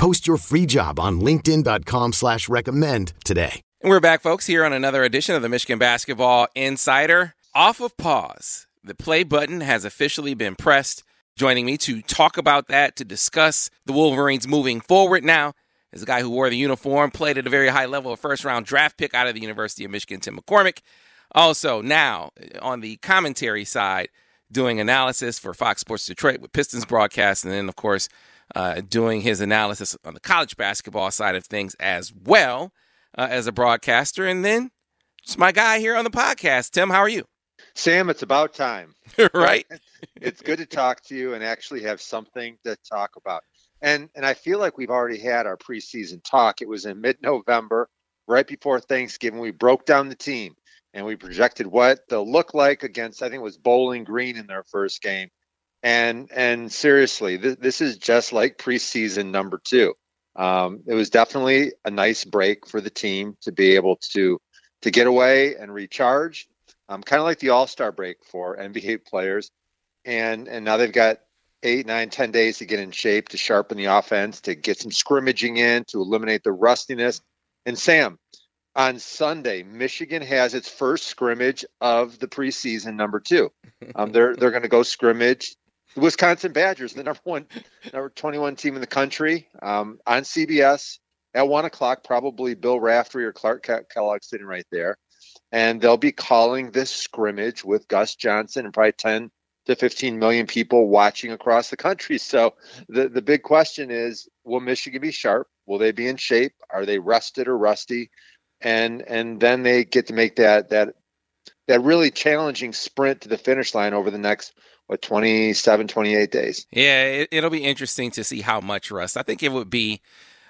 Post your free job on LinkedIn.com slash recommend today. And we're back, folks, here on another edition of the Michigan Basketball Insider. Off of pause, the play button has officially been pressed. Joining me to talk about that, to discuss the Wolverines moving forward now, is a guy who wore the uniform, played at a very high level, a first round draft pick out of the University of Michigan, Tim McCormick. Also, now on the commentary side, doing analysis for Fox Sports Detroit with Pistons broadcast, and then, of course, uh, doing his analysis on the college basketball side of things as well uh, as a broadcaster. And then it's my guy here on the podcast. Tim, how are you? Sam, it's about time. right? it's good to talk to you and actually have something to talk about. And and I feel like we've already had our preseason talk. It was in mid-November, right before Thanksgiving. We broke down the team and we projected what they'll look like against I think it was Bowling Green in their first game. And and seriously, th- this is just like preseason number two. Um, it was definitely a nice break for the team to be able to to get away and recharge, um, kind of like the All Star break for NBA players. And and now they've got eight, nine, ten days to get in shape, to sharpen the offense, to get some scrimmaging in, to eliminate the rustiness. And Sam, on Sunday, Michigan has its first scrimmage of the preseason, number two. Um, they're they're going to go scrimmage the Wisconsin Badgers, the number one, number twenty-one team in the country, um, on CBS at one o'clock. Probably Bill Raftery or Clark Kellogg sitting right there, and they'll be calling this scrimmage with Gus Johnson and probably ten to 15 million people watching across the country. So the, the big question is, will Michigan be sharp? Will they be in shape? Are they rested or rusty? And and then they get to make that that that really challenging sprint to the finish line over the next what 27 28 days yeah it, will be interesting to see how much rust i think it would be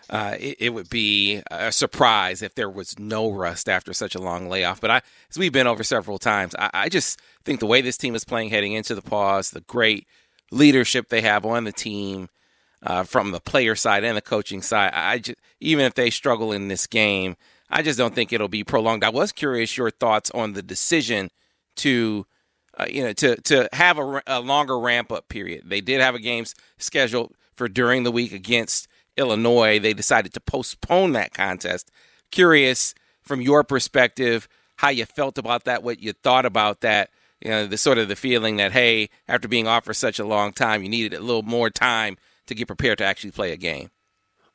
uh, it, it, would be a surprise if there was no rust after such a long layoff. But I, as we've been over several times, I, I just think the way this team is playing heading into the pause, the great leadership they have on the team uh, from the player side and the coaching side, I just, even if they struggle in this game, I just don't think it'll be prolonged. I was curious your thoughts on the decision to, uh, you know, to to have a, a longer ramp up period. They did have a games scheduled for during the week against Illinois. They decided to postpone that contest. Curious from your perspective how you felt about that, what you thought about that. You know, the sort of the feeling that hey, after being off for such a long time, you needed a little more time to get prepared to actually play a game.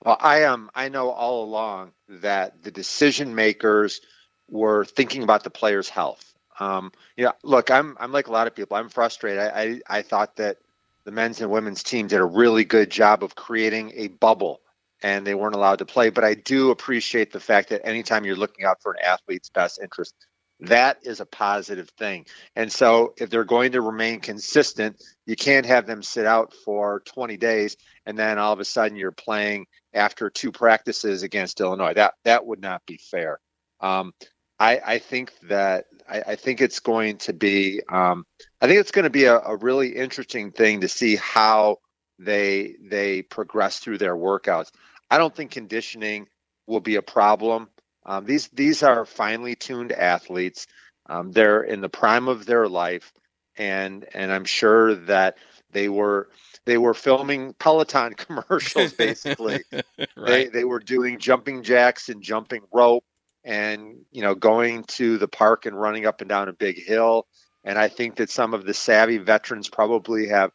Well, I am. Um, I know all along that the decision makers were thinking about the player's health. Um, yeah, look, I'm I'm like a lot of people. I'm frustrated. I, I, I thought that the men's and women's team did a really good job of creating a bubble, and they weren't allowed to play. But I do appreciate the fact that anytime you're looking out for an athlete's best interest, that is a positive thing. And so if they're going to remain consistent, you can't have them sit out for 20 days and then all of a sudden you're playing after two practices against Illinois. That that would not be fair. Um, I, I, think that I, I, think it's going to be um, I think it's going to be a, a, really interesting thing to see how they they progress through their workouts. I don't think conditioning will be a problem. Um, these these are finely tuned athletes. Um, they're in the prime of their life, and and I'm sure that they were they were filming Peloton commercials basically. right. They they were doing jumping jacks and jumping rope and you know going to the park and running up and down a big hill. And I think that some of the savvy veterans probably have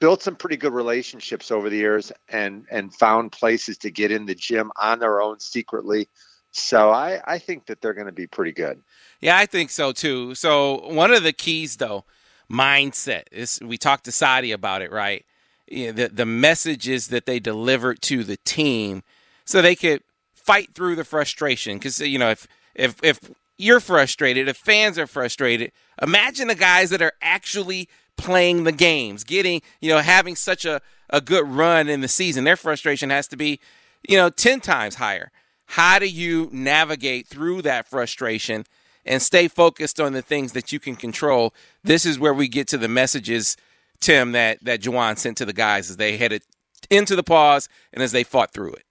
built some pretty good relationships over the years and and found places to get in the gym on their own secretly so I, I think that they're going to be pretty good. Yeah, I think so too. So one of the keys, though, mindset is we talked to Saddi about it, right? The the messages that they delivered to the team, so they could fight through the frustration. Because you know, if if if you're frustrated, if fans are frustrated, imagine the guys that are actually playing the games, getting you know, having such a a good run in the season. Their frustration has to be, you know, ten times higher. how do you navigate through that frustration and stay focused on the things that you can control? This is where we get to the messages, Tim, that that Juwan sent to the guys as they headed into the pause and as they fought through it.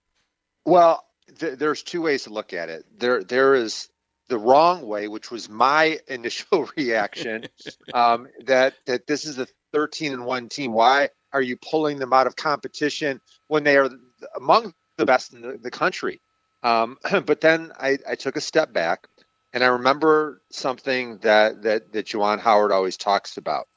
Well, th- there's two ways to look at it. There, there is the wrong way, which was my initial reaction, um, that that this is a 13 and one team. Why are you pulling them out of competition when they are among the best in the, the country? Um, but then I, I, took a step back, and I remember something that that that Juwan Howard always talks about.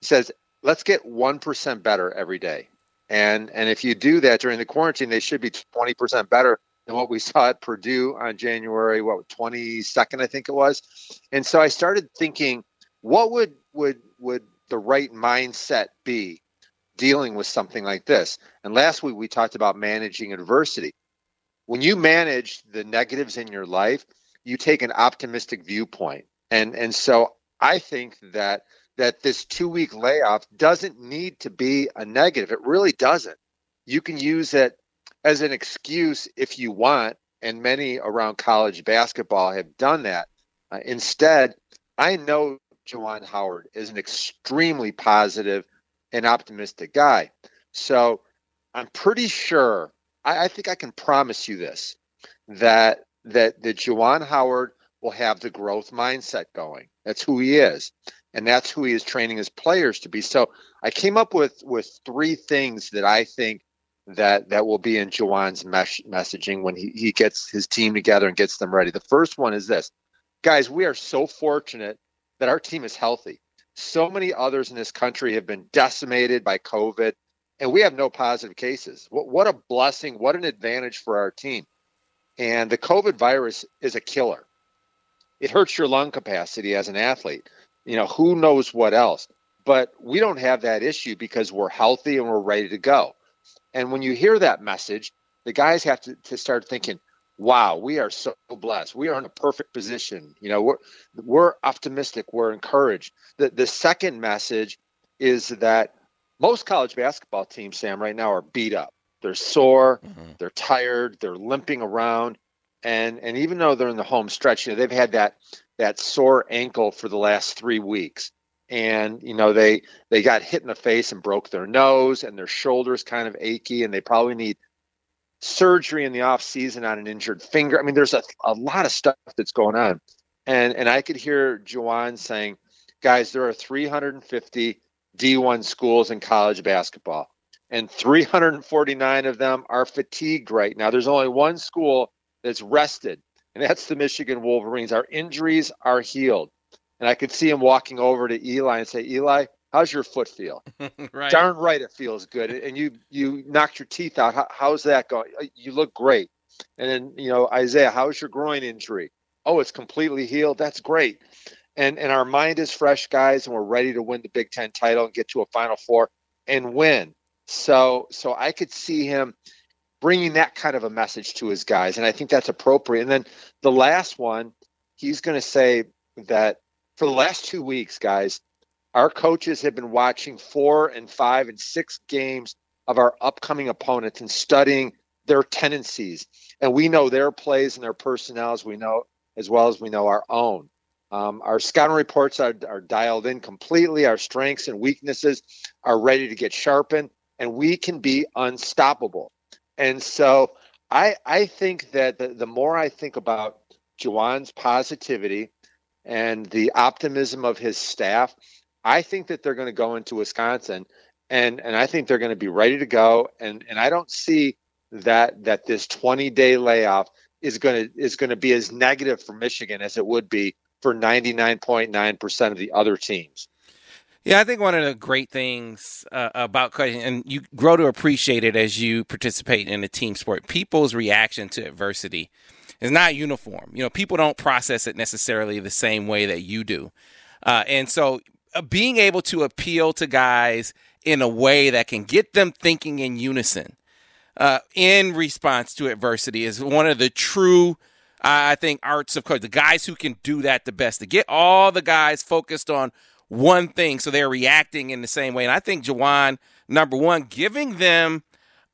He says, "Let's get one percent better every day." And and if you do that during the quarantine, they should be 20% better than what we saw at Purdue on January what 22nd I think it was. And so I started thinking what would would would the right mindset be dealing with something like this? And last week we talked about managing adversity. When you manage the negatives in your life, you take an optimistic viewpoint. And and so I think that that this two week layoff doesn't need to be a negative. It really doesn't. You can use it as an excuse if you want, and many around college basketball have done that. Uh, instead, I know Juwan Howard is an extremely positive and optimistic guy. So I'm pretty sure, I, I think I can promise you this, that that that Juwan Howard will have the growth mindset going. That's who he is and that's who he is training his players to be. So I came up with with three things that I think that that will be in Juwan's mesh, messaging when he, he gets his team together and gets them ready. The first one is this. Guys, we are so fortunate that our team is healthy. So many others in this country have been decimated by COVID, and we have no positive cases. What, what a blessing. What an advantage for our team. And the COVID virus is a killer. It hurts your lung capacity as an athlete you know, who knows what else. But we don't have that issue because we're healthy and we're ready to go. And when you hear that message, the guys have to, to start thinking, wow, we are so blessed. We are in a perfect position. You know, we're we're optimistic, we're encouraged. The the second message is that most college basketball teams, Sam, right now are beat up. They're sore, mm-hmm. they're tired, they're limping around. And and even though they're in the home stretch, you know, they've had that that sore ankle for the last three weeks and you know they they got hit in the face and broke their nose and their shoulders kind of achy and they probably need surgery in the off season on an injured finger i mean there's a, a lot of stuff that's going on and and i could hear Juwan saying guys there are 350 d1 schools in college basketball and 349 of them are fatigued right now there's only one school that's rested and that's the Michigan Wolverines. Our injuries are healed. And I could see him walking over to Eli and say, Eli, how's your foot feel? right. Darn right it feels good. And you you knocked your teeth out. How, how's that going? Uh, you look great. And then, you know, Isaiah, how's your groin injury? Oh, it's completely healed. That's great. And and our mind is fresh, guys, and we're ready to win the Big Ten title and get to a Final Four and win. So so I could see him bringing that kind of a message to his guys. And I think that's appropriate. And then the last one, he's going to say that for the last two weeks, guys, our coaches have been watching four and five and six games of our upcoming opponents and studying their tendencies. And we know their plays and their personnels, we know as well as we know our own. Um, our scouting reports are, are dialed in completely. Our strengths and weaknesses are ready to get sharpened, and we can be unstoppable. And so I I think that the, the more I think about Juwan's positivity and the optimism of his staff, I think that they're going to go into Wisconsin and and I think they're going to be ready to go and and I don't see that that this 20 day layoff is going to is going to be as negative for Michigan as it would be for 99.9% of the other teams. Yeah, I think one of the great things uh, about and you grow to appreciate it as you participate in a team sport, people's reaction to adversity is not uniform. You know, people don't process it necessarily the same way that you do. Uh, and so uh, being able to appeal to guys in a way that can get them thinking in unison uh, in response to adversity is one of the true I think arts of coaching. The guys who can do that the best to get all the guys focused on one thing, so they're reacting in the same way. And I think Juwan, number one, giving them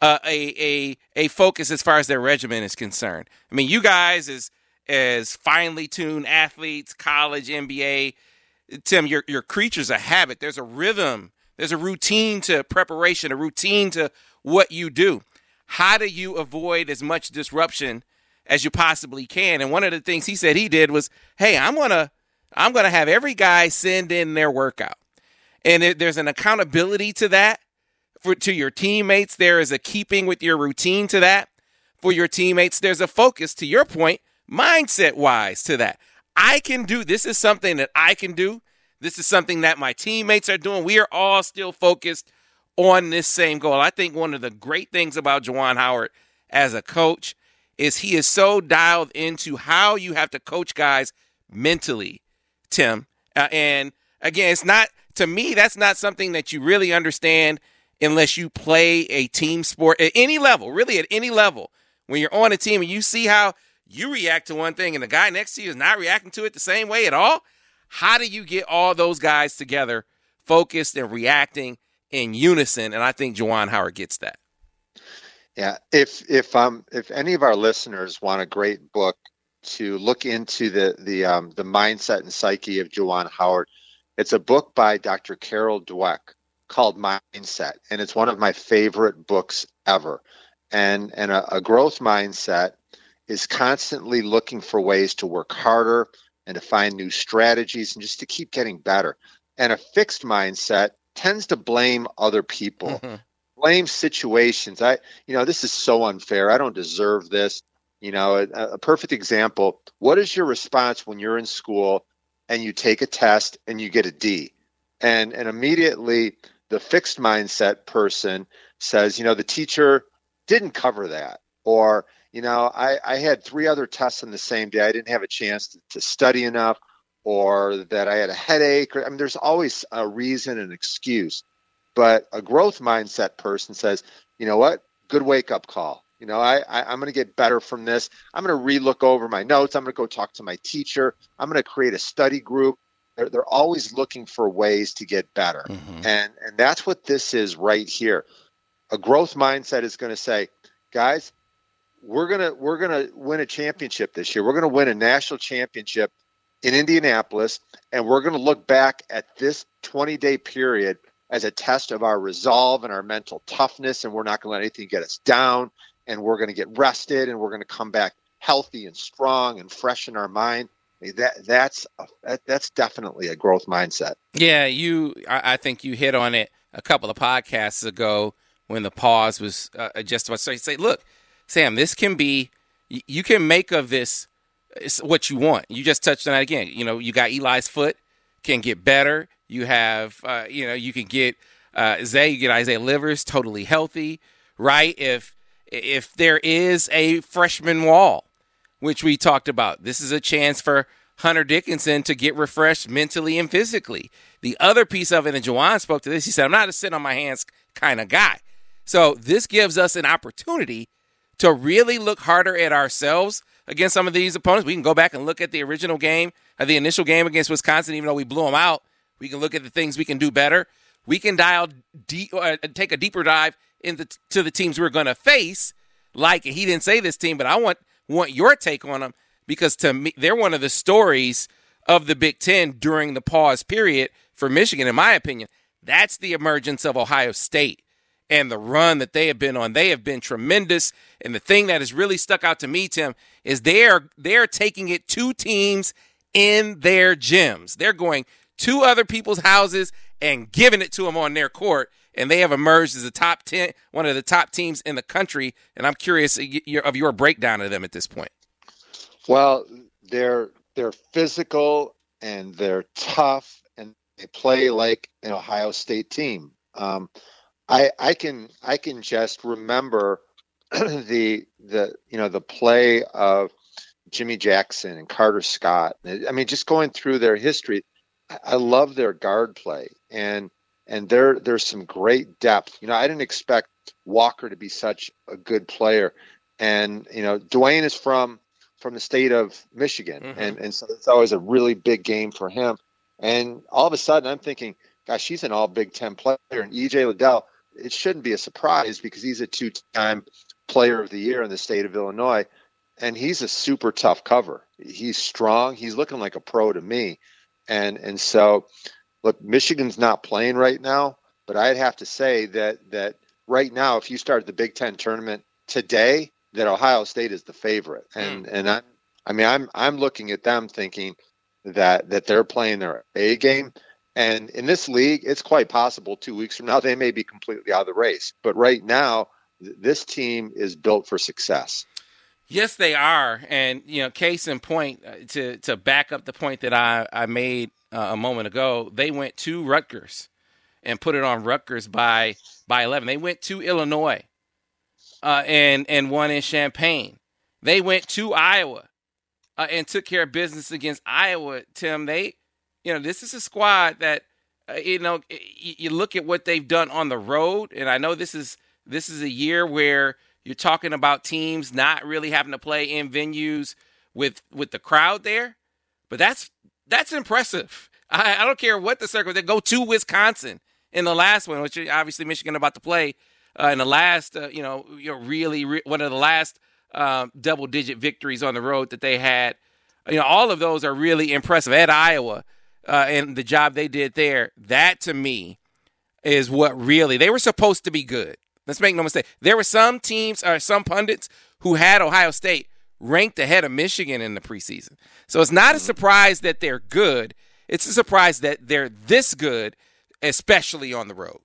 uh, a a a focus as far as their regimen is concerned. I mean, you guys as as finely tuned athletes, college, NBA, Tim, your your creatures of habit. There's a rhythm. There's a routine to preparation, a routine to what you do. How do you avoid as much disruption as you possibly can? And one of the things he said he did was, "Hey, I'm gonna I'm gonna have every guy send in their workout." And there's an accountability to that for to your teammates. There is a keeping with your routine to that for your teammates. There's a focus to your point, mindset wise to that. I can do this is something that I can do. This is something that my teammates are doing. We are all still focused on this same goal. I think one of the great things about Juwan Howard as a coach is he is so dialed into how you have to coach guys mentally, Tim. Uh, and again, it's not to me that's not something that you really understand unless you play a team sport at any level, really at any level. When you're on a team and you see how you react to one thing and the guy next to you is not reacting to it the same way at all, how do you get all those guys together, focused and reacting in unison? And I think Juwan Howard gets that. Yeah, if if um if any of our listeners want a great book to look into the the um, the mindset and psyche of Juwan Howard, it's a book by Dr. Carol Dweck called Mindset, and it's one of my favorite books ever. And and a, a growth mindset is constantly looking for ways to work harder and to find new strategies and just to keep getting better. And a fixed mindset tends to blame other people, mm-hmm. blame situations. I, you know, this is so unfair. I don't deserve this. You know, a, a perfect example. What is your response when you're in school and you take a test and you get a D? And and immediately the fixed mindset person says, you know, the teacher didn't cover that, or you know, I, I had three other tests on the same day. I didn't have a chance to, to study enough, or that I had a headache. Or, I mean, there's always a reason and excuse. But a growth mindset person says, you know what? Good wake up call. You know, I, I am going to get better from this. I'm going to relook over my notes. I'm going to go talk to my teacher. I'm going to create a study group. They're, they're always looking for ways to get better, mm-hmm. and and that's what this is right here. A growth mindset is going to say, guys, we're gonna we're gonna win a championship this year. We're gonna win a national championship in Indianapolis, and we're gonna look back at this 20 day period as a test of our resolve and our mental toughness, and we're not gonna let anything get us down, and we're gonna get rested, and we're gonna come back healthy and strong and fresh in our mind. That that's a, that, that's definitely a growth mindset. Yeah, you. I, I think you hit on it a couple of podcasts ago when the pause was uh, just about to say, look Sam, this can be, you can make of this what you want. You just touched on that again. You know, you got Eli's foot can get better. You have, uh, you know, you can get uh, Zay, you get Isaiah Livers totally healthy, right? If if there is a freshman wall, which we talked about, this is a chance for Hunter Dickinson to get refreshed mentally and physically. The other piece of it, and Juwan spoke to this, he said, I'm not a sit on my hands kind of guy. So this gives us an opportunity to really look harder at ourselves against some of these opponents. We can go back and look at the original game, uh, the initial game against Wisconsin, even though we blew them out. We can look at the things we can do better. We can dial deep, uh, take a deeper dive into to the teams we're going to face. Like he didn't say this team, but I want want your take on them because to me they're one of the stories of the Big Ten during the pause period for Michigan, in my opinion. That's the emergence of Ohio State and the run that they have been on. They have been tremendous. And the thing that has really stuck out to me, Tim, is they're they're taking it to teams in their gyms. They're going to other people's houses and giving it to them on their court. And they have emerged as a top ten, one of the top teams in the country. And I'm curious of your breakdown of them at this point. Well, they're they're physical and they're tough and they play like an Ohio State team. Um, I I can I can just remember the the you know the play of Jimmy Jackson and Carter Scott. I mean, just going through their history, I love their guard play and and there there's some great depth. You know, I didn't expect Walker to be such a good player, and you know, Duane is from from the state of Michigan, mm-hmm. and and so it's always a really big game for him. And all of a sudden, I'm thinking, gosh, she's an All Big Ten player, and EJ Liddell it shouldn't be a surprise because he's a two-time player of the year in the state of Illinois and he's a super tough cover. He's strong. He's looking like a pro to me. And and so look, Michigan's not playing right now, but I'd have to say that that right now if you start the Big 10 tournament today, that Ohio State is the favorite. And mm. and I I mean I'm I'm looking at them thinking that that they're playing their A game. And in this league, it's quite possible two weeks from now they may be completely out of the race. But right now, this team is built for success. Yes, they are, and you know, case in point uh, to to back up the point that I I made uh, a moment ago. They went to Rutgers and put it on Rutgers by by eleven. They went to Illinois uh, and and won in Champaign. They went to Iowa uh, and took care of business against Iowa. Tim, they, you know, this is a squad that uh, you know you look at what they've done on the road, and I know this is this is a year where you're talking about teams not really having to play in venues with with the crowd there, but that's that's impressive. I, I don't care what the circle. They go to Wisconsin in the last one, which obviously Michigan about to play uh, in the last, uh, you know, you know, really re- one of the last um, double digit victories on the road that they had. You know, all of those are really impressive. At Iowa uh, and the job they did there, that to me is what really they were supposed to be good. Let's make no mistake. There were some teams or some pundits who had Ohio State ranked ahead of Michigan in the preseason. So it's not a mm-hmm. surprise that they're good. It's a surprise that they're this good, especially on the road.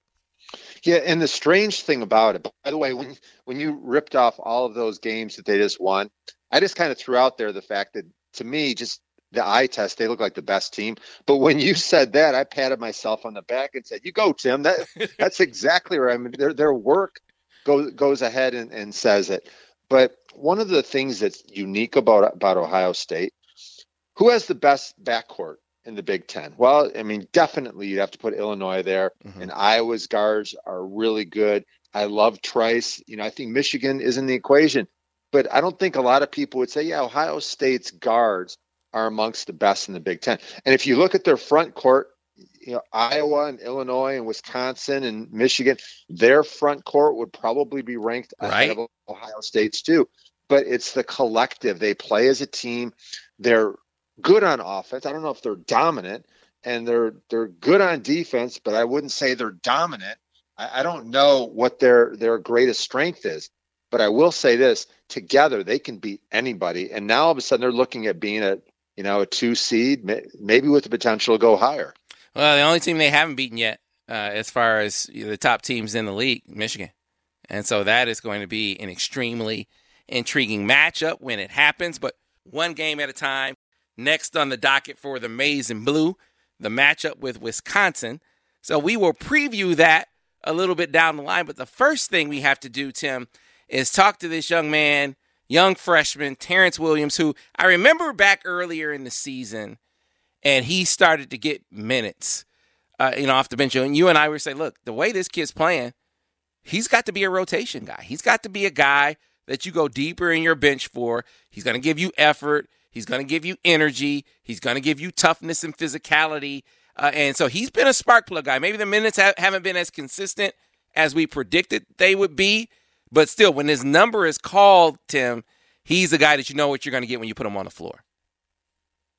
Yeah, and the strange thing about it, by the way, when when you ripped off all of those games that they just won, I just kind of threw out there the fact that to me, just the eye test, they look like the best team. But when you said that, I patted myself on the back and said, "You go, Tim. That that's exactly right. I mean, their their work goes goes ahead and, and says it." But one of the things that's unique about about Ohio State, who has the best backcourt in the Big Ten? Well, I mean, definitely you'd have to put Illinois there, mm-hmm. and Iowa's guards are really good. I love Trice. You know, I think Michigan is in the equation, but I don't think a lot of people would say, yeah, Ohio State's guards are amongst the best in the Big Ten. And if you look at their front court, you know, Iowa and Illinois and Wisconsin and Michigan, their front court would probably be ranked right. ahead of Ohio State's too. But it's the collective. They play as a team. They're good on offense. I don't know if they're dominant, and they're they're good on defense, but I wouldn't say they're dominant. I, I don't know what their their greatest strength is, but I will say this: together they can beat anybody. And now all of a sudden they're looking at being a you know, a two seed, maybe with the potential to go higher. Well, the only team they haven't beaten yet, uh, as far as the top teams in the league, Michigan, and so that is going to be an extremely intriguing matchup when it happens. But one game at a time. Next on the docket for the Maize and Blue, the matchup with Wisconsin. So we will preview that a little bit down the line. But the first thing we have to do, Tim, is talk to this young man young freshman, Terrance Williams, who I remember back earlier in the season, and he started to get minutes, uh, you know, off the bench. And you and I were saying, look, the way this kid's playing, he's got to be a rotation guy. He's got to be a guy that you go deeper in your bench for. He's going to give you effort. He's going to give you energy. He's going to give you toughness and physicality. Uh, and so he's been a spark plug guy. Maybe the minutes ha- haven't been as consistent as we predicted they would be, but still, when his number is called, Tim, he's a guy that you know what you're going to get when you put him on the floor.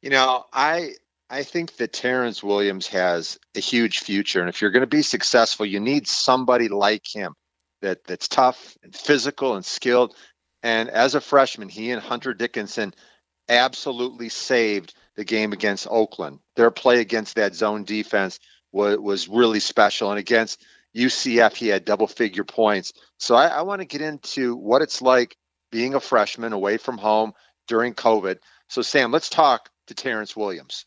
You know, I I think that Terrance Williams has a huge future, and if you're going to be successful, you need somebody like him that that's tough and physical and skilled. And as a freshman, he and Hunter Dickinson absolutely saved the game against Oakland. Their play against that zone defense was was really special, and against UCF, he had double figure points. So I, I want to get into what it's like being a freshman away from home during COVID. So, Sam, let's talk to Terrance Williams.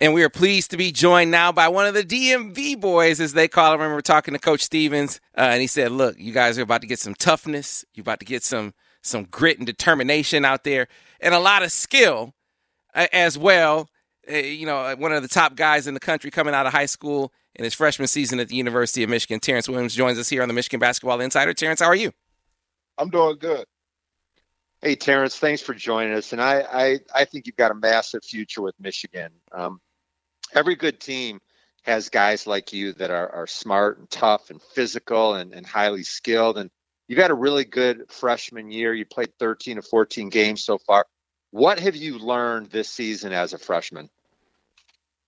And we are pleased to be joined now by one of the DMV boys, as they call him. I remember talking to Coach Stevens, uh, and he said, "Look, you guys are about to get some toughness. You're about to get some some grit and determination out there, and a lot of skill uh, as well. Uh, you know, one of the top guys in the country coming out of high school in his freshman season at the University of Michigan. Terrance Williams joins us here on the Michigan Basketball Insider. Terrance, how are you? I'm doing good. Hey, Terrance, thanks for joining us. And I, I, I think you've got a massive future with Michigan. Um, every good team has guys like you that are, are smart and tough and physical and, and highly skilled. And you've had a really good freshman year. You played 13 to 14 games so far. What have you learned this season as a freshman?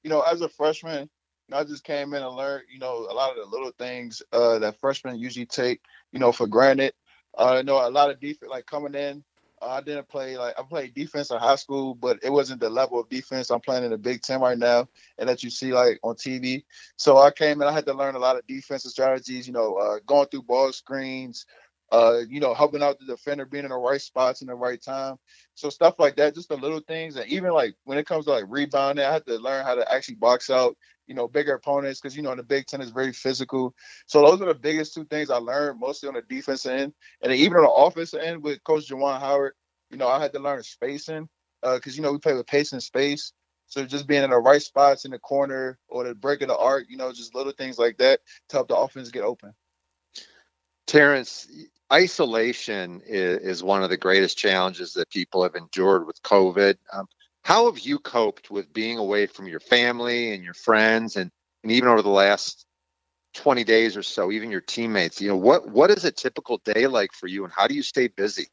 You know, as a freshman, I just came in and learned, you know, a lot of the little things uh, that freshmen usually take, you know, for granted. Uh, I know a lot of defense, like coming in, I didn't play like I played defense in high school, but it wasn't the level of defense I'm playing in the Big Ten right now, and that you see like on TV. So I came and I had to learn a lot of defensive strategies, you know, uh, going through ball screens, uh, you know, helping out the defender, being in the right spots in the right time. So stuff like that, just the little things. And even like when it comes to like rebounding, I had to learn how to actually box out, you know, bigger opponents because you know the Big Ten is very physical. So those are the biggest two things I learned mostly on the defense end, and even on the offense end with Coach Juwan Howard. You know, I had to learn spacing because uh, you know we play with pace and space. So just being in the right spots in the corner or the break of the arc, you know, just little things like that to help the offense get open. Terrance, isolation is, is, one of the greatest challenges that people have endured with COVID. Um, how have you coped with being away from your family and your friends, and, and even over the last 20 days or so, even your teammates? You know, what what is a typical day like for you, and how do you stay busy?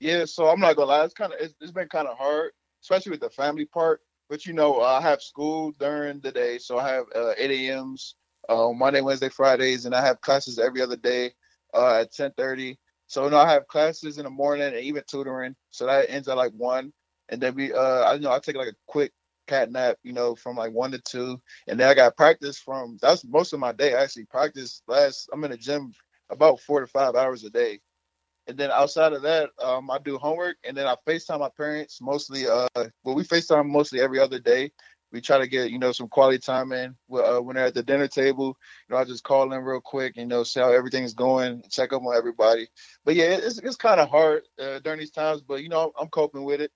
Yeah, so I'm not gonna lie, it's kind of it's, it's been kind of hard, especially with the family part. But you know, I have school during the day, so I have uh, 8 a.m.s uh, Monday, Wednesday, Fridays, and I have classes every other day uh, at 10:30. So you know, I have classes in the morning and even tutoring. So that ends at like one, and then we, uh, I you know I take like a quick cat nap, you know, from like one to two, and then I got practice from. That's most of my day. I actually practice last. I'm in the gym about four to five hours a day. And then outside of that, um, I do homework and then I FaceTime my parents mostly. Uh, well, we FaceTime mostly every other day we try to get you know some quality time in uh, when they're at the dinner table. You know, I just call them real quick, you know, see how everything's going, check up on everybody. But yeah, it's it's kind of hard uh, during these times, but you know, I'm coping with it.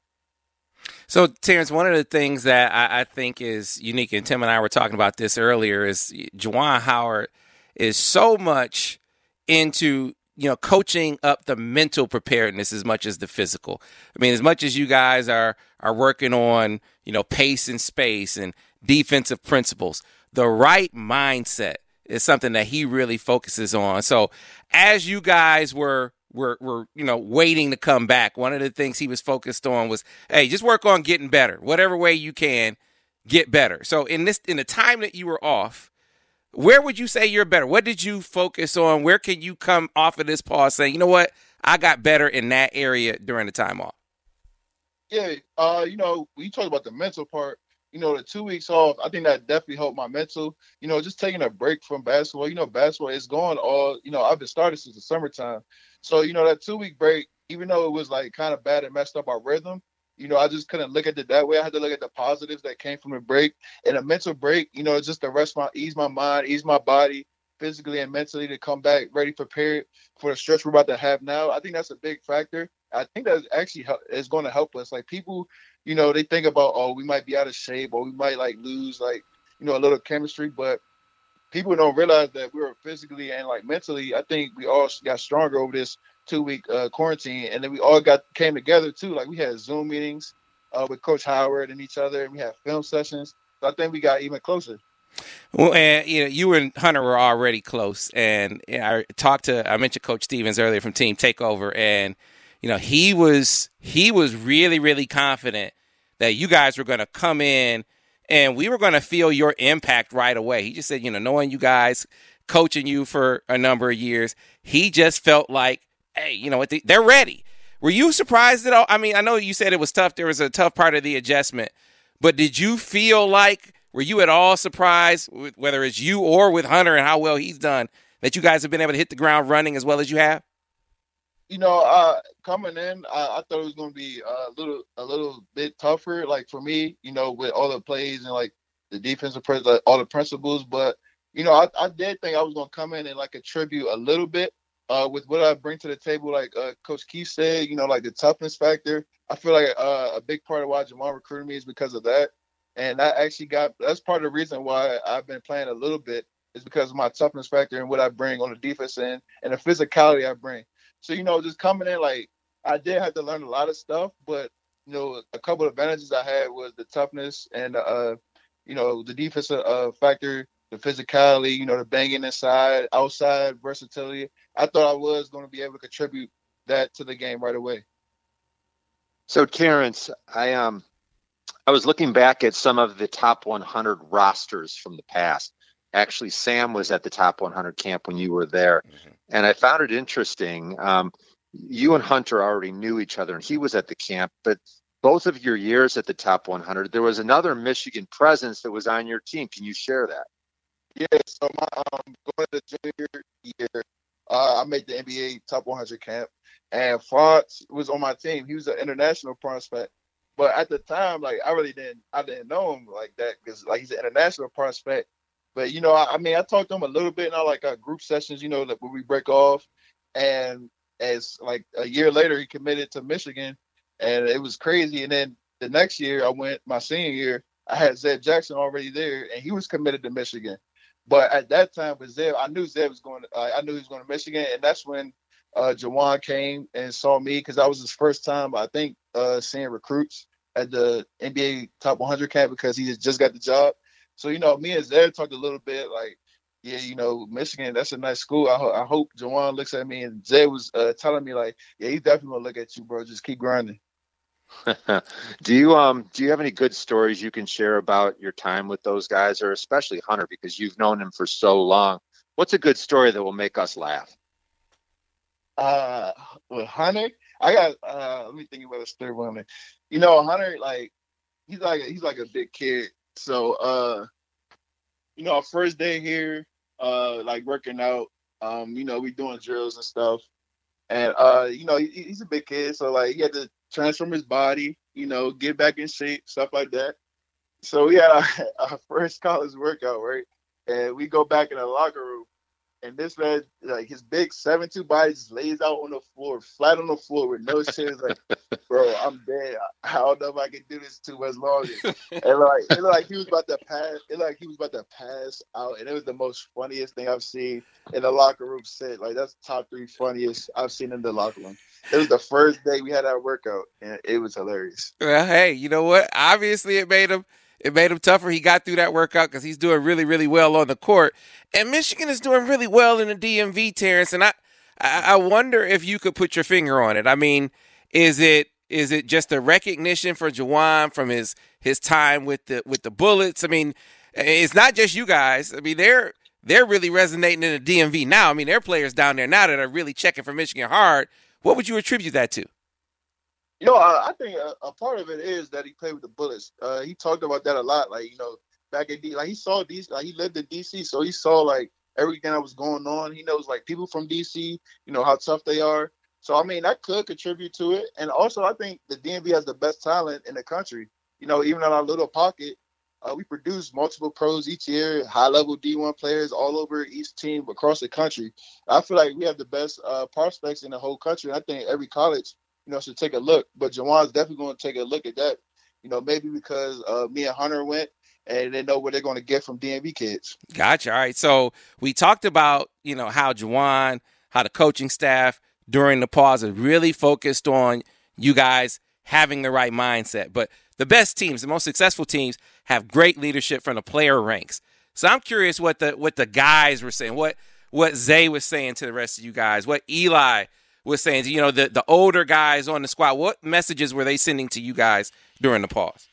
So, Terrance, one of the things that I, I, think is unique, and Tim and I were talking about this earlier, is Juwan Howard is so much into you know coaching up the mental preparedness as much as the physical. I mean, as much as you guys are are working on you know pace and space and defensive principles, the right mindset is something that he really focuses on. So, as you guys were were were you know waiting to come back, one of the things he was focused on was, hey, just work on getting better, whatever way you can, get better. So in this in the time that you were off where would you say you're better? What did you focus on? Where can you come off of this pause saying, you know what, I got better in that area during the time off? Yeah, uh, you know, we talked about the mental part. You know, the two weeks off, I think that definitely helped my mental. You know, just taking a break from basketball. You know, basketball is going all. You know, I've been started since the summertime, so you know that two week break, even though it was like kind of bad and messed up our rhythm, you know, I just couldn't look at it that way. I had to look at the positives that came from the break and a mental break, you know, just to rest my ease my mind, ease my body physically and mentally to come back ready prepared for the stretch we're about to have now. I think that's a big factor. I think that actually is going to help us. Like people, you know, they think about, oh, we might be out of shape or we might like lose like, you know, a little chemistry, but people don't realize that we were physically and like mentally. I think we all got stronger over this two week uh, quarantine, and then we all got came together too. Like we had Zoom meetings uh, with Coach Howard and each other, and we had film sessions. So I think we got even closer. Well, and you know, you and Hunter were already close, and I talked to I mentioned Coach Stevens earlier from Team Takeover, and you know he was he was really really confident that you guys were going to come in and we were going to feel your impact right away. He just said, you know, knowing you guys, coaching you for a number of years, he just felt like, hey, you know they're ready. Were you surprised at all? I mean, I know you said it was tough. There was a tough part of the adjustment, but did you feel like were you at all surprised, whether it's you or with Hunter and how well he's done, that you guys have been able to hit the ground running as well as you have? You know, uh, coming in, I, I thought it was going to be a little, a little bit tougher. Like for me, you know, with all the plays and like the defensive, like, all the principles. But you know, I, I did think I was going to come in and like contribute a little bit uh, with what I bring to the table. Like uh, Coach Keith said, you know, like the toughness factor. I feel like uh, a big part of why Jamal recruited me is because of that. And I actually got that's part of the reason why I've been playing a little bit is because of my toughness factor and what I bring on the defense end and the physicality I bring. So you know, just coming in like I did have to learn a lot of stuff, but you know, a couple of advantages I had was the toughness and uh, you know, the defensive uh, factor, the physicality, you know, the banging inside, outside versatility. I thought I was going to be able to contribute that to the game right away. So Terrance, I um I was looking back at some of the top 100 rosters from the past. Actually, Sam was at the top 100 camp when you were there. Mm-hmm. And I found it interesting. Um, you and Hunter already knew each other, and he was at the camp, but both of your years at the top 100, there was another Michigan presence that was on your team. Can you share that? Yeah, so my um, going to junior year, uh, I made the NBA top 100 camp, and Fox was on my team. He was an international prospect, but at the time, like I really didn't, I didn't know him like that because like he's an international prospect. But you know, I, I, mean, I talked to him a little bit now, like our group sessions, you know, that where we break off. And as like a year later, he committed to Michigan, and it was crazy. And then the next year, I went my senior year. I had Zeb Jackson already there, and he was committed to Michigan. But at that time with Zeb, I knew Zeb was going. To, uh, I knew he was going to Michigan, and that's when uh, Juwan came and saw me because that was his first time, I think, uh, seeing recruits at the NBA Top 100 camp because he just got the job. So you know, me and Zeb talked a little bit like, yeah, you know, Michigan, that's a nice school. I, ho- I hope Juwan looks at me and Zeb was uh, telling me like, yeah, he's definitely gonna look at you, bro. Just keep grinding. do you um do you have any good stories you can share about your time with those guys, or especially Hunter, because you've known him for so long? What's a good story that will make us laugh? Uh, with Hunter, I got. uh Let me think about a story Hunter. You know, Hunter, like he's like he's like a big kid. So uh you know, our first day here, uh like working out, um, you know, we doing drills and stuff. And uh, you know, he, he's a big kid, so like he had to transform his body, you know, get back in shape, stuff like that. So we had our, our first college workout, right? And we go back in the locker room and this man, like his big seven two body, just lays out on the floor, flat on the floor with no chairs. Like, bro, I'm dead. I don't know if I can do this too much longer. And like, it looked like he was about to pass. It like he was about to pass out, and it was the most funniest thing I've seen in the locker room set. Like that's top three funniest I've seen in the locker room. It was the first day we had our workout, and it was hilarious. Well, hey, you know what? Obviously, it made him it made him tougher. He got through that workout because he's doing really, really well on the court. And Michigan is doing really well in the DMV, Terrance. And I, I wonder if you could put your finger on it. I mean, is it is it just a recognition for Juwan from his his time with the with the Bullets? I mean, it's not just you guys. I mean, they're they're really resonating in the DMV now. I mean, there are players down there now that are really checking for Michigan hard. What would you attribute that to? You know, I, I think a, a, part of it is that he played with the Bullets. Uh, he talked about that a lot. Like you know, back in D, like he saw DC, like he lived in DC, so he saw like everything that was going on. He knows like people from DC, you know how tough they are. So I mean, that could contribute to it. And also, I think the DMV has the best talent in the country. You know, even in our little pocket, uh, we produce multiple pros each year, high level D1 players all over each team across the country. I feel like we have the best uh, prospects in the whole country. I think every college you know, should take a look. But Juwan's definitely going to take a look at that. You know, maybe because uh, me and Hunter went and they know what they're going to get from DMV kids. Gotcha. All right. So we talked about, you know, how Juwan, how the coaching staff during the pause is really focused on you guys having the right mindset. But the best teams, the most successful teams, have great leadership from the player ranks. So I'm curious what the what the guys were saying, what what Zay was saying to the rest of you guys, what Eli was saying to you know the the older guys on the squad. What messages were they sending to you guys during the pause?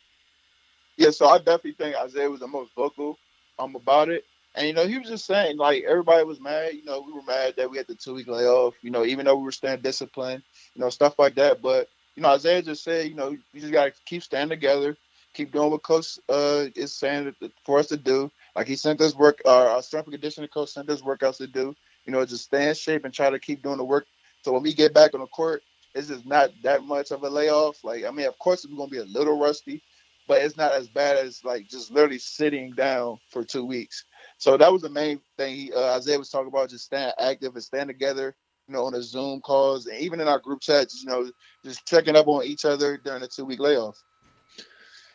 Yeah, so I definitely think Isaiah was the most vocal um about it. And you know, he was just saying like everybody was mad. You know, we were mad that we had the two week layoff. You know, even though we were staying disciplined, you know, stuff like that. But you know, Isaiah just said, you know, you just gotta keep standing together, keep doing what coach uh, is saying for us to do. Like he sent us work, uh, our strength and conditioning coach sent us workouts to do. You know, just stay in shape and try to keep doing the work. So when we get back on the court, it's just not that much of a layoff. Like I mean, of course, we're gonna be a little rusty, but it's not as bad as like just literally sitting down for two weeks. So that was the main thing he, uh, Isaiah was talking about, just staying active and staying together, you know, on the Zoom calls and even in our group chats, you know, just checking up on each other during the two week layoff.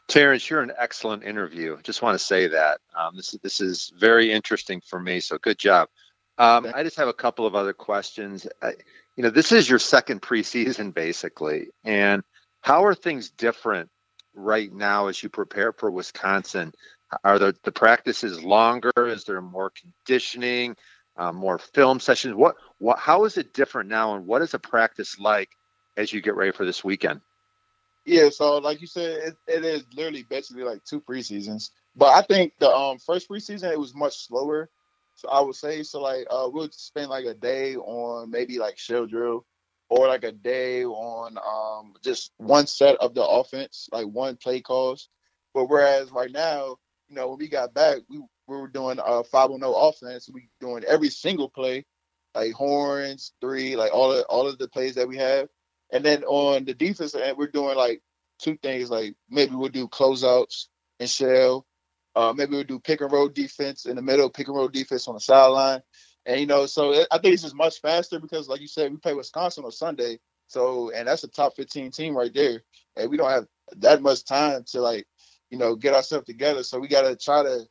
Terrance, you're an excellent interview. Just want to say that um, this is this is very interesting for me. So good job. Um, I just have a couple of other questions. I, you know, this is your second preseason basically, and how are things different right now as you prepare for Wisconsin? Are the, the practices longer? Is there more conditioning, uh, more film sessions? What, what, how is it different now, and what is a practice like as you get ready for this weekend? Yeah, so like you said, it, it is literally basically like two preseasons. But I think the um, first preseason it was much slower. So I would say so like uh, we'll spend like a day on maybe like shell drill, or like a day on um, just one set of the offense, like one play calls. But whereas right now, you know, when we got back, we, we were doing a 5 0 offense. We doing every single play, like horns, three, like all of all of the plays that we have. And then on the defense end, we're doing like two things. Like maybe we'll do closeouts and shell. Uh, maybe we'll do pick and roll defense in the middle, pick and roll defense on the sideline. And you know, so it, I think it's just much faster because, like you said, we play Wisconsin on Sunday. So, and that's a top 15 team right there. And we don't have that much time to like you know, get ourselves together. So we got to try to,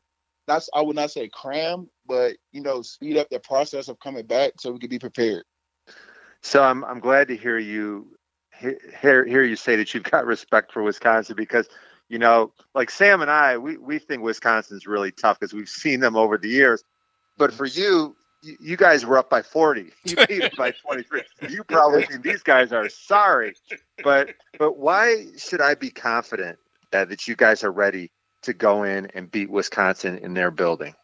that's, I would not say cram, but, you know, speed up the process of coming back so we can be prepared. So I'm, I'm glad to hear you, hear, hear you say that you've got respect for Wisconsin because, you know, like Sam and I, we, we think Wisconsin's really tough because we've seen them over the years. But for you, you guys were up by 40. You beat them by 23. You probably think these guys are sorry. But but why should I be confident that you guys are ready to go in and beat Wisconsin in their building?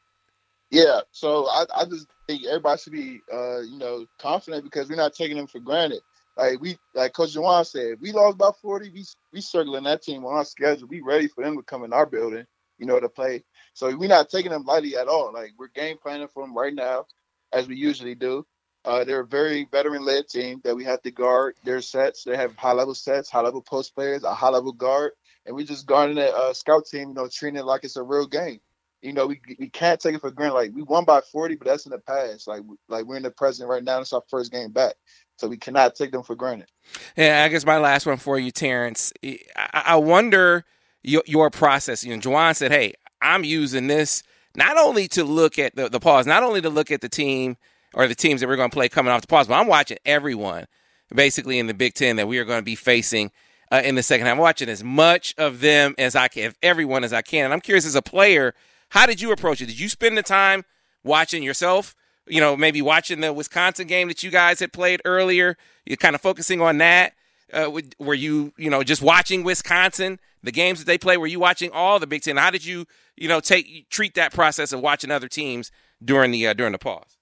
Yeah, so I, I just think everybody should be, uh, you know, confident because we're not taking them for granted. Like we, like Coach Juwan said, we lost by 40. We we circling that team on our schedule. We ready for them to come in our building, you know, to play. So we're not taking them lightly at all. Like we're game planning for them right now, as we usually do. Uh, they're a very veteran-led team that we have to guard their sets. They have high-level sets, high-level post players, a high-level guard and we just guarding that uh, scout team, you know, treating it like it's a real game. You know, we we can't take it for granted. Like we won by 40, but that's in the past. Like like we're in the present right now. It's our first game back, so we cannot take them for granted. Yeah, I guess my last one for you, Terrance. I, I wonder your, your process. You know, Juwan said, "Hey, I'm using this not only to look at the, the pause, not only to look at the team or the teams that we're going to play coming off the pause, but I'm watching everyone basically in the Big Ten that we are going to be facing uh, in the second half. I'm watching as much of them as I can, everyone as I can. And I'm curious, as a player, how did you approach it? Did you spend the time watching yourself? You know, maybe watching the Wisconsin game that you guys had played earlier. You're kind of focusing on that. Uh, were you, you know, just watching Wisconsin, the games that they play? Were you watching all the Big Ten? How did you, you know, take treat that process of watching other teams during the uh, during the pause?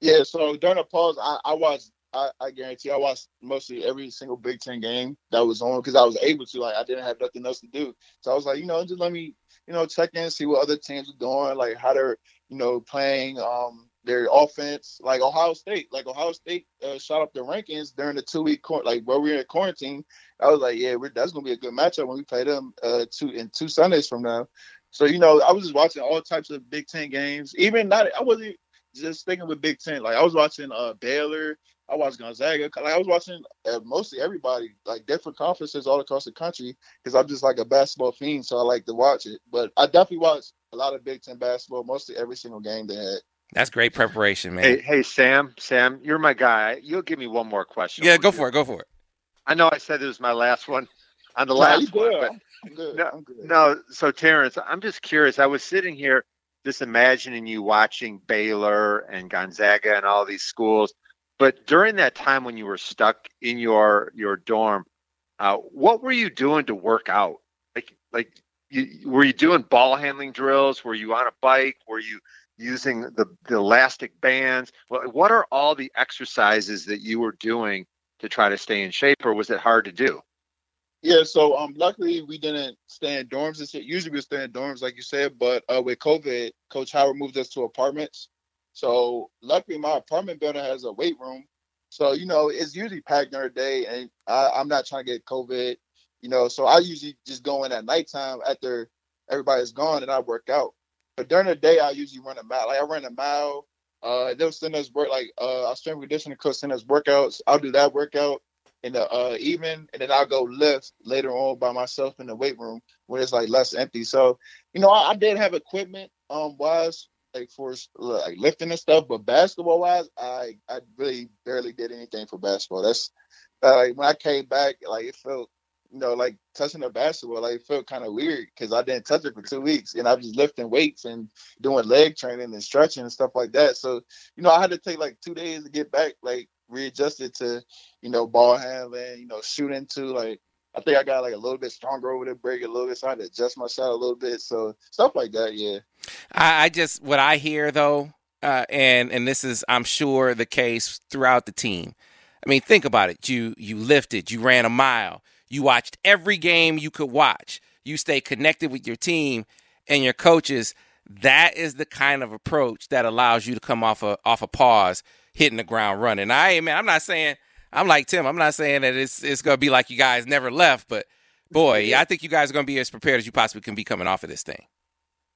Yeah, so during the pause, I, I watched I, I guarantee I watched mostly every single Big Ten game that was on because I was able to. Like I didn't have nothing else to do, so I was like, you know, just let me, you know, check in, see what other teams are doing, like how they're, you know, playing um their offense. Like Ohio State, like Ohio State uh, shot up the rankings during the two week like where we were in quarantine. I was like, yeah, that's gonna be a good matchup when we play them uh two in two Sundays from now. So you know, I was just watching all types of Big Ten games. Even not, I wasn't just thinking with Big Ten. Like I was watching uh Baylor, I watched Gonzaga. Like I was watching uh, mostly everybody, like different conferences all across the country, because I'm just like a basketball fiend, so I like to watch it. But I definitely watched a lot of Big Ten basketball, mostly every single game they had. That's great preparation, man. Hey, hey, Sam, Sam, you're my guy. You'll give me one more question. Yeah, go for it. Go for it. I know I said it was my last one on the last one, but I'm good. no, I'm good. no. So Terrance, I'm just curious. I was sitting here just imagining you watching Baylor and Gonzaga and all these schools, but during that time when you were stuck in your your dorm, uh, what were you doing to work out? Like like you, were you doing ball handling drills? Were you on a bike? Were you using the, the elastic bands? What, what are all the exercises that you were doing to try to stay in shape, or was it hard to do? Yeah, so um, luckily we didn't stay in dorms and shit. Usually we stay in dorms, like you said, but uh, with COVID, Coach Howard moved us to apartments. So luckily my apartment building has a weight room. So you know it's usually packed during the day, and I, I'm not trying to get COVID. You know, so I usually just go in at nighttime after everybody's gone, and I work out. But during the day, I usually run a mile. Like I run a mile. Uh, they'll send us work like uh, our strength conditioning coach send us workouts. I'll do that workout in the uh, evening, and then I'll go lift later on by myself in the weight room when it's like less empty. So, you know, I, I did have equipment um wise like for like lifting and stuff, but basketball wise, I I really barely did anything for basketball. That's uh, like when I came back, like it felt you know like touching the basketball, like it felt kind of weird because I didn't touch it for two weeks, and I was just lifting weights and doing leg training and stretching and stuff like that. So, you know, I had to take like two days to get back like readjusted to, you know, ball handling, you know, shooting to Like I think I got like a little bit stronger over the break, a little bit, so I had to adjust my shot a little bit. So stuff like that, yeah. I, I just what I hear though, uh, and and this is I'm sure the case throughout the team. I mean, think about it. You you lifted, you ran a mile, you watched every game you could watch. You stay connected with your team and your coaches. That is the kind of approach that allows you to come off a off a pause hitting the ground running. I man, I'm not saying I'm like Tim. I'm not saying that it's it's gonna be like you guys never left, but boy, I think you guys are gonna be as prepared as you possibly can be coming off of this thing.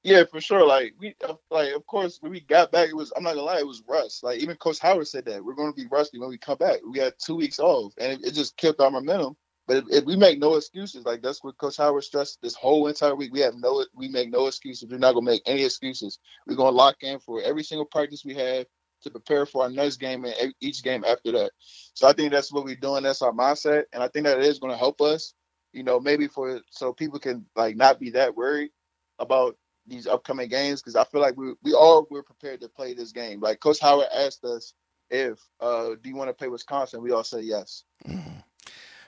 Yeah, for sure. Like we, uh, like of course, when we got back, it was I'm not gonna lie, it was rust. Like even Coach Howard said that we're gonna be rusty when we come back. We had two weeks off, and it, it just killed our momentum. But if, if, we make no excuses, like that's what Coach Howard stressed this whole entire week. We have no, we make no excuses. We're not gonna make any excuses. We're gonna lock in for every single practice we have to prepare for our next game and each game after that. So I think that's what we're doing. That's our mindset, and I think that it is going to help us. You know, maybe for so people can like not be that worried about these upcoming games because I feel like we we all we're prepared to play this game. Like Coach Howard asked us if uh do you want to play Wisconsin, we all say yes. Mm.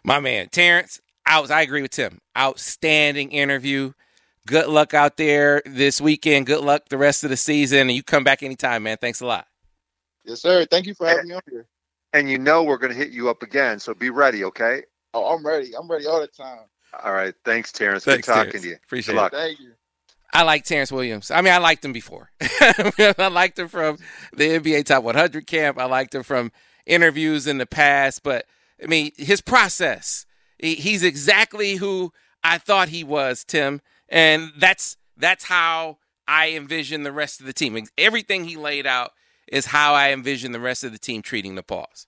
My man Terrance, out. I agree with Tim. Outstanding interview. Good luck out there this weekend. Good luck the rest of the season. And you come back anytime, man. Thanks a lot. Yes, sir. Thank you for having and, me on here. And you know we're going to hit you up again, so be ready, okay? Oh, I'm ready. I'm ready all the time. All right. Thanks, Terrance. Thanks, Good talking Terrance. to you. Appreciate Good luck. it. Thank you. I like Terrance Williams. I mean, I liked him before. I liked him from the NBA Top 100 camp. I liked him from interviews in the past. But I mean, his process. He's exactly who I thought he was, Tim, and that's that's how I envision the rest of the team. Everything he laid out is how I envision the rest of the team treating the pause.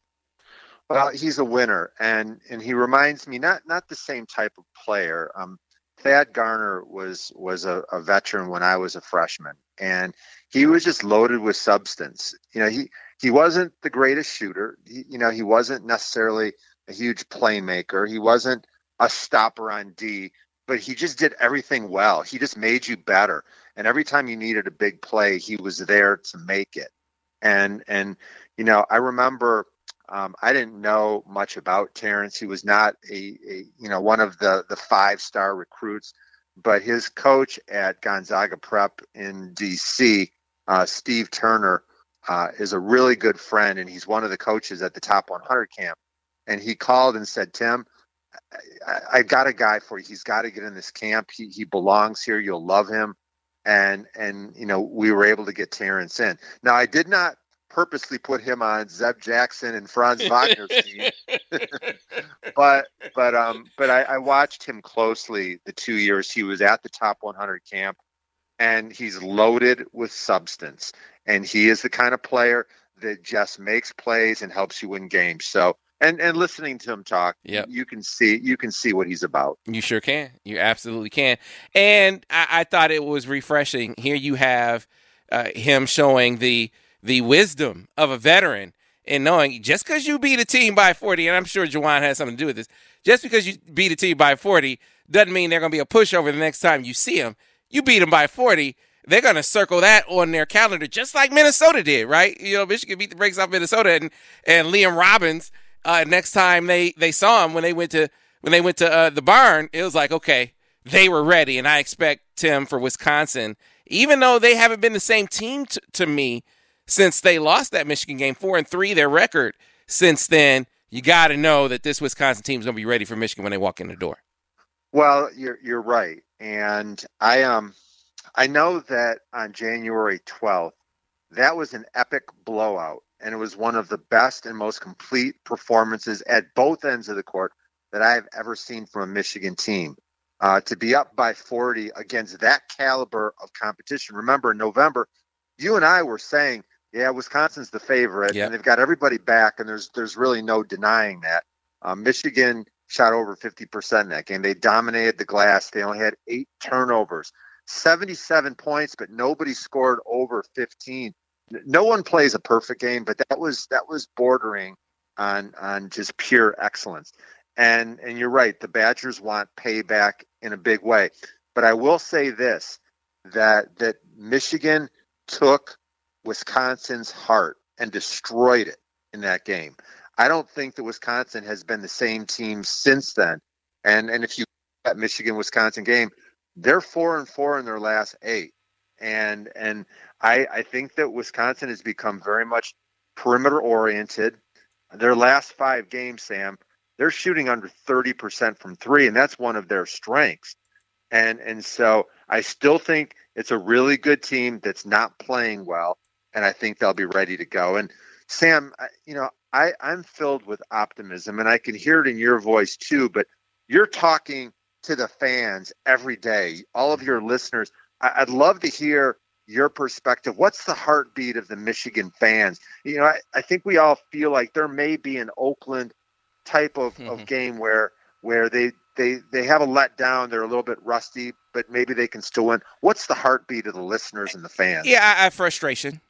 Well, he's a winner, and and he reminds me not not the same type of player. Um, Thad Garner was was a, a veteran when I was a freshman, and he was just loaded with substance. You know, he he wasn't the greatest shooter. He, you know, he wasn't necessarily a huge playmaker. He wasn't a stopper on D, but he just did everything well. He just made you better. And every time you needed a big play, he was there to make it and and you know I remember um, I didn't know much about Terrance. He was not a, a you know one of the the five star recruits, but his coach at Gonzaga Prep in D.C., uh, Steve Turner, uh, is a really good friend, and he's one of the coaches at the Top 100 camp. And he called and said, Tim. I, I got a guy for you. He's got to get in this camp. He, he belongs here. You'll love him and and you know we were able to get Terrance in. Now I did not purposely put him on Zeb Jackson and Franz Wagner's team, but but um but I, I watched him closely the two years he was at the top 100 camp, and he's loaded with substance, and he is the kind of player that just makes plays and helps you win games. So and and listening to him talk, yep. you can see you can see what he's about. You sure can. You absolutely can. And I, I thought it was refreshing. Here you have uh, him showing the the wisdom of a veteran and knowing just because you beat a team by 40, and I'm sure Juwan has something to do with this, just because you beat a team by 40 doesn't mean they're going to be a pushover the next time you see them. You beat them by 40, they're going to circle that on their calendar, just like Minnesota did, right? You know, Michigan beat the brakes off Minnesota, and, and Liam Robbins. Uh, next time they they saw him when they went to when they went to uh, the barn, it was like okay, they were ready, and I expect Tim for Wisconsin, even though they haven't been the same team t- to me since they lost that Michigan game, four and three, their record since then. You got to know that this Wisconsin team is going to be ready for Michigan when they walk in the door. Well, you're you're right, and I um I know that on January 12th, that was an epic blowout, and it was one of the best and most complete performances at both ends of the court that I have ever seen from a Michigan team. Uh, to be up by 40 against that caliber of competition. Remember, in November, you and I were saying yeah, Wisconsin's the favorite, yep. and they've got everybody back, and there's there's really no denying that. Um, Michigan shot over 50% in that game. They dominated the glass. They only had eight turnovers, 77 points, but nobody scored over 15. No one plays a perfect game, but that was that was bordering on on just pure excellence. And and you're right, the Badgers want payback in a big way. But I will say this that that Michigan took Wisconsin's heart and destroyed it in that game. I don't think that Wisconsin has been the same team since then. And and if you that Michigan Wisconsin game, they're four and four in their last eight. And and I I think that Wisconsin has become very much perimeter oriented. Their last five games, Sam, they're shooting under 30% from three, and that's one of their strengths. And and so I still think it's a really good team that's not playing well and I think they'll be ready to go. And Sam, you know, I, I'm filled with optimism, and I can hear it in your voice too. But you're talking to the fans every day, all of your listeners. I, would love to hear your perspective. What's the heartbeat of the Michigan fans? You know, I, I think we all feel like there may be an Oakland type of, mm-hmm. of game where where they they they have a letdown. They're a little bit rusty, but maybe they can still win. What's the heartbeat of the listeners and the fans? Yeah, I, I frustration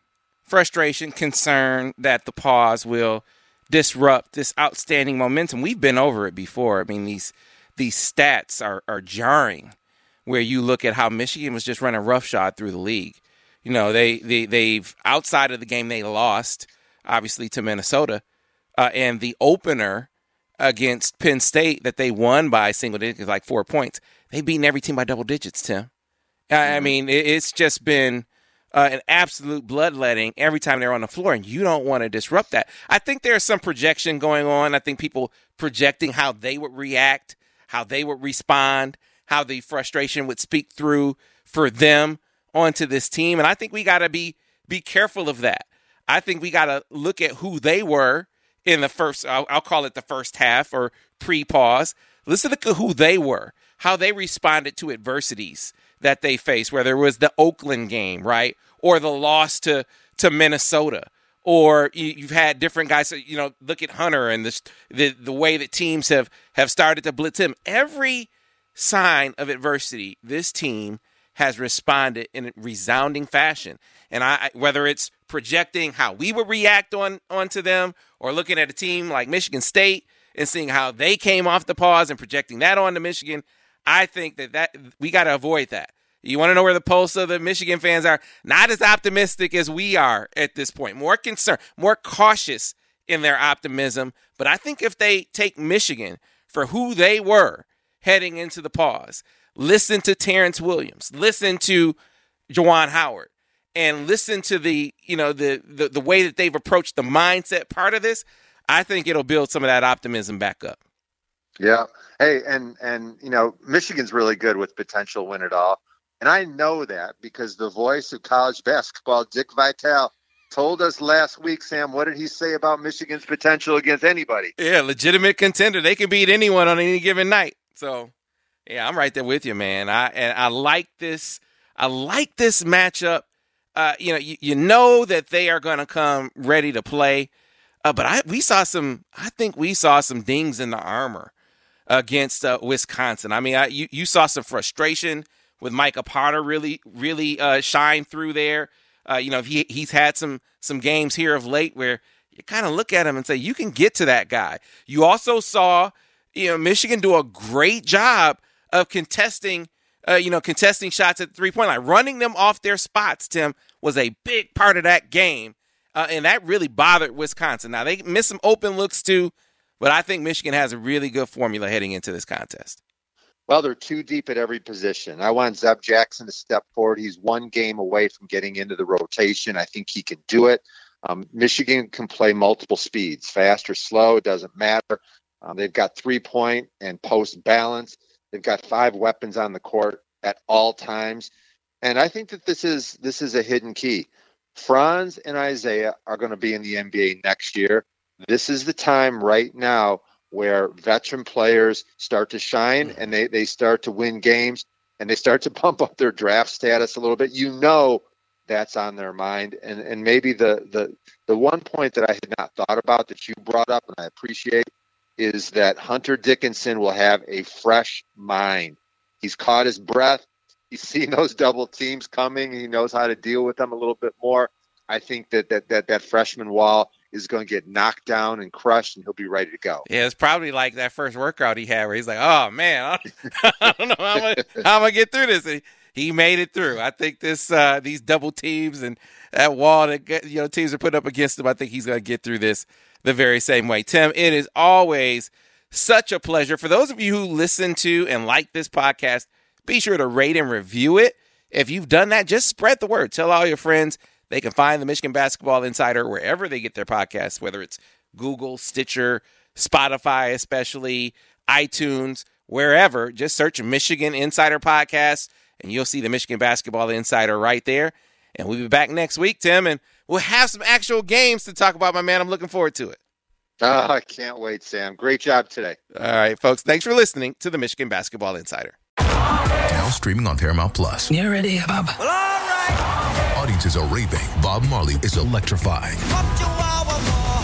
frustration, concern that the pause will disrupt this outstanding momentum. We've been over it before. I mean, these these stats are, are jarring where you look at how Michigan was just running roughshod through the league. You know, they, they they've outside of the game they lost, obviously to Minnesota, uh, and the opener against Penn State that they won by single digits, like four points. They've beaten every team by double digits, Tim. I, I mm-hmm. mean, it, it's just been uh, an absolute bloodletting every time they're on the floor, and you don't want to disrupt that. I think there's some projection going on. I think people projecting how they would react, how they would respond, how the frustration would speak through for them onto this team, and I think we got to be be careful of that. I think we got to look at who they were in the first. I'll, I'll call it the first half or pre-pause. Listen to who they were, how they responded to adversities that they faced, whether it was the Oakland game, right, or the loss to to Minnesota, or you, have had different guys. You know, look at Hunter and the, the the way that teams have have started to blitz him. Every sign of adversity, this team has responded in a resounding fashion. And I, whether it's projecting how we would react on onto them, or looking at a team like Michigan State and seeing how they came off the pause and projecting that onto Michigan, I think that that we got to avoid that. You want to know where the pulse of the Michigan fans are? Not as optimistic as we are at this point. More concerned, more cautious in their optimism. But I think if they take Michigan for who they were heading into the pause, listen to Terrance Williams, listen to Juwan Howard, and listen to the you know the, the the way that they've approached the mindset part of this, I think it'll build some of that optimism back up. Yeah. Hey, and and you know, Michigan's really good with potential win it all. And I know that because the voice of college basketball, Dick Vitale, told us last week, Sam, what did he say about Michigan's potential against anybody? Yeah, legitimate contender. They can beat anyone on any given night. So, yeah, I'm right there with you, man. I and I like this. I like this matchup uh, you know, you, you know that they are going to come ready to play. Uh, but I we saw some. I think we saw some dings in the armor against uh, Wisconsin. I mean, I, you you saw some frustration with Micah Potter really really uh, shine through there. Uh, you know, he he's had some some games here of late where you kind of look at him and say you can get to that guy. You also saw you know Michigan do a great job of contesting. Uh, you know, contesting shots at the three point line, running them off their spots. Tim was a big part of that game uh, and that really bothered Wisconsin. Now they missed some open looks too, but I think Michigan has a really good formula heading into this contest. Well, they're too deep at every position. I want Zeb Jackson to step forward. He's one game away from getting into the rotation. I think he can do it. Um, Michigan can play multiple speeds, fast or slow, it doesn't matter. Um, they've got three point and post balance. They've got five weapons on the court at all times, and I think that this is this is a hidden key. Franz and Isaiah are going to be in the NBA next year. This is the time right now where veteran players start to shine mm. and they, they start to win games and they start to pump up their draft status a little bit. You know that's on their mind. And and maybe the the the one point that I had not thought about that you brought up and I appreciate is that Hunter Dickinson will have a fresh mind. He's caught his breath he's seen those double teams coming. He knows how to deal with them a little bit more. I think that that that, that freshman wall is going to get knocked down and crushed, and he'll be ready to go. Yeah, it's probably like that first workout he had where he's like, "Oh man, I don't know how I'm gonna, how I'm gonna get through this." And he made it through. I think this uh, these double teams and that wall that you know teams are put up against him. I think he's going to get through this the very same way. Tim, it is always such a pleasure for those of you who listen to and like this podcast be sure to rate and review it. If you've done that, just spread the word. Tell all your friends. They can find the Michigan Basketball Insider wherever they get their podcasts, whether it's Google, Stitcher, Spotify, especially iTunes, wherever. Just search Michigan Insider Podcast and you'll see the Michigan Basketball Insider right there. And we'll be back next week, Tim, and we'll have some actual games to talk about, my man. I'm looking forward to it. Oh, I can't wait, Sam. Great job today. All right, folks. Thanks for listening to the Michigan Basketball Insider. Now streaming on Paramount Plus. You ready, Bob? Well, all right. Audiences are raving. Bob Marley is electrifying.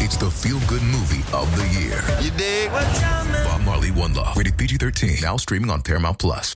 It's the feel-good movie of the year. You dig? Bob Marley One Love. Rated PG-13. Now streaming on Paramount Plus.